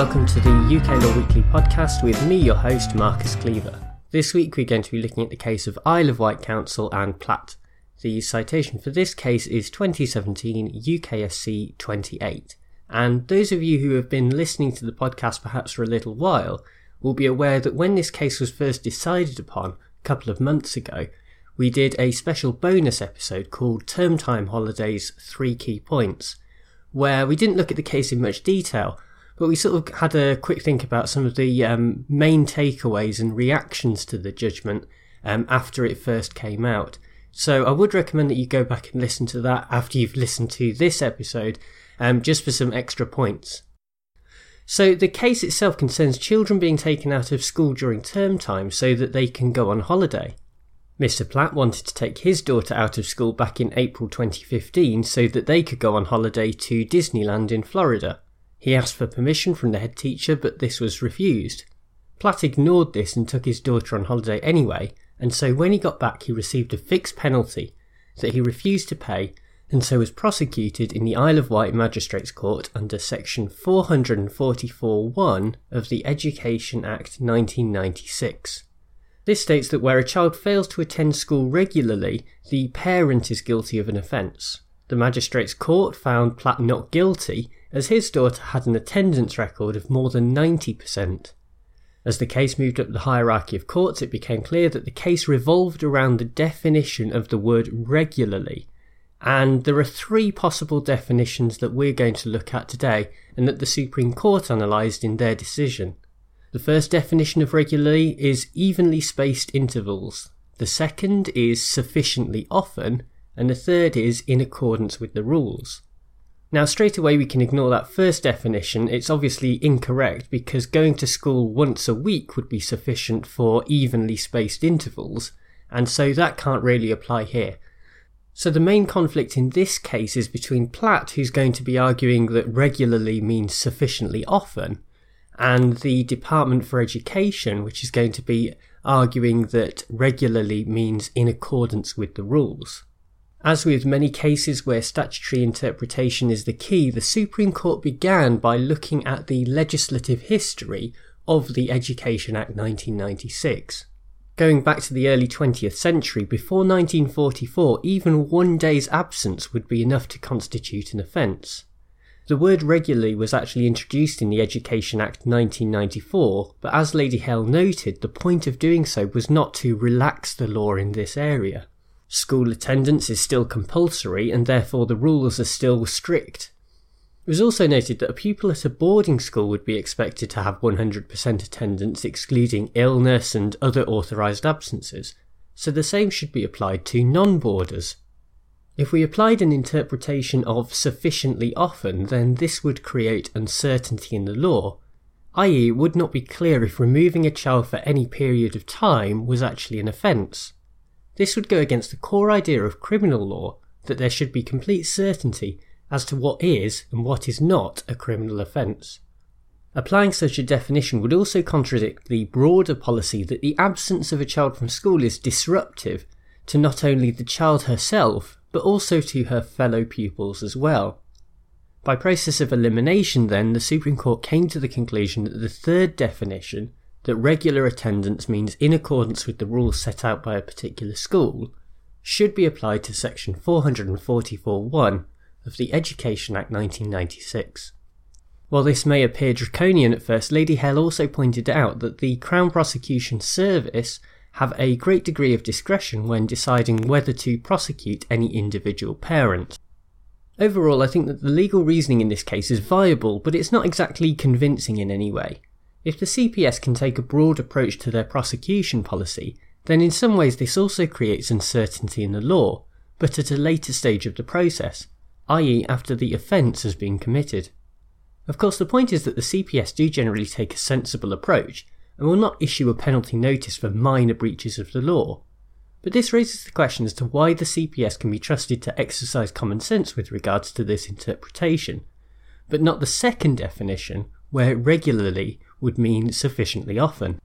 welcome to the UK Law Weekly podcast with me, your host, Marcus Cleaver. This week we're going to be looking at the case of Isle of Wight Council and Platt. The citation for this case is 2017 UKSC 28. And those of you who have been listening to the podcast perhaps for a little while will be aware that when this case was first decided upon a couple of months ago, we did a special bonus episode called Term Time Holidays Three Key Points, where we didn't look at the case in much detail, but we sort of had a quick think about some of the um, main takeaways and reactions to the judgment um, after it first came out. So I would recommend that you go back and listen to that after you've listened to this episode, um, just for some extra points. So the case itself concerns children being taken out of school during term time so that they can go on holiday. Mr. Platt wanted to take his daughter out of school back in April 2015 so that they could go on holiday to Disneyland in Florida. He asked for permission from the head teacher, but this was refused. Platt ignored this and took his daughter on holiday anyway, and so when he got back, he received a fixed penalty that he refused to pay, and so was prosecuted in the Isle of Wight Magistrates Court under Section 444.1 of the Education Act 1996. This states that where a child fails to attend school regularly, the parent is guilty of an offence. The magistrates' court found Platt not guilty, as his daughter had an attendance record of more than 90%. As the case moved up the hierarchy of courts, it became clear that the case revolved around the definition of the word regularly. And there are three possible definitions that we're going to look at today and that the Supreme Court analysed in their decision. The first definition of regularly is evenly spaced intervals. The second is sufficiently often, and the third is in accordance with the rules. Now, straight away, we can ignore that first definition. It's obviously incorrect because going to school once a week would be sufficient for evenly spaced intervals, and so that can't really apply here. So, the main conflict in this case is between Platt, who's going to be arguing that regularly means sufficiently often, and the Department for Education, which is going to be arguing that regularly means in accordance with the rules. As with many cases where statutory interpretation is the key, the Supreme Court began by looking at the legislative history of the Education Act 1996. Going back to the early 20th century, before 1944, even one day's absence would be enough to constitute an offence. The word regularly was actually introduced in the Education Act 1994, but as Lady Hale noted, the point of doing so was not to relax the law in this area. School attendance is still compulsory and therefore the rules are still strict. It was also noted that a pupil at a boarding school would be expected to have 100% attendance, excluding illness and other authorised absences, so the same should be applied to non boarders. If we applied an interpretation of sufficiently often, then this would create uncertainty in the law, i.e., it would not be clear if removing a child for any period of time was actually an offence. This would go against the core idea of criminal law that there should be complete certainty as to what is and what is not a criminal offence. Applying such a definition would also contradict the broader policy that the absence of a child from school is disruptive to not only the child herself, but also to her fellow pupils as well. By process of elimination, then, the Supreme Court came to the conclusion that the third definition, that regular attendance means in accordance with the rules set out by a particular school, should be applied to section 444.1 of the Education Act 1996. While this may appear draconian at first, Lady Hale also pointed out that the Crown Prosecution Service have a great degree of discretion when deciding whether to prosecute any individual parent. Overall, I think that the legal reasoning in this case is viable, but it's not exactly convincing in any way. If the CPS can take a broad approach to their prosecution policy, then in some ways this also creates uncertainty in the law, but at a later stage of the process, i.e., after the offence has been committed. Of course, the point is that the CPS do generally take a sensible approach, and will not issue a penalty notice for minor breaches of the law. But this raises the question as to why the CPS can be trusted to exercise common sense with regards to this interpretation, but not the second definition, where regularly would mean sufficiently often.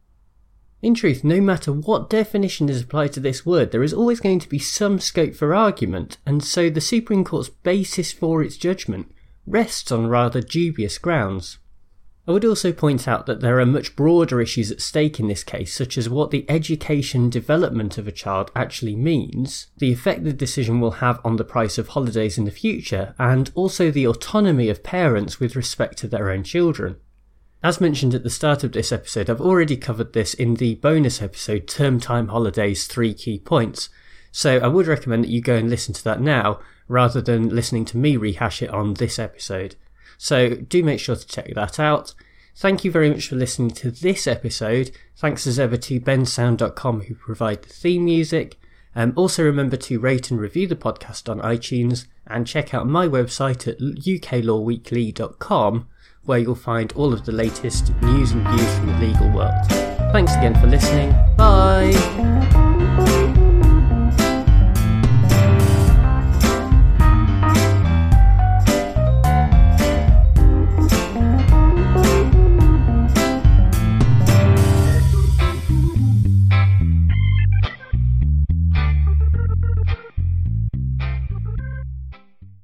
In truth, no matter what definition is applied to this word, there is always going to be some scope for argument, and so the Supreme Court's basis for its judgment rests on rather dubious grounds. I would also point out that there are much broader issues at stake in this case, such as what the education development of a child actually means, the effect the decision will have on the price of holidays in the future, and also the autonomy of parents with respect to their own children. As mentioned at the start of this episode, I've already covered this in the bonus episode Term Time Holidays 3 Key Points, so I would recommend that you go and listen to that now rather than listening to me rehash it on this episode. So do make sure to check that out. Thank you very much for listening to this episode. Thanks as ever to bensound.com who provide the theme music. Um, also remember to rate and review the podcast on iTunes and check out my website at uklawweekly.com where you'll find all of the latest news and views from the legal world. Thanks again for listening. Bye!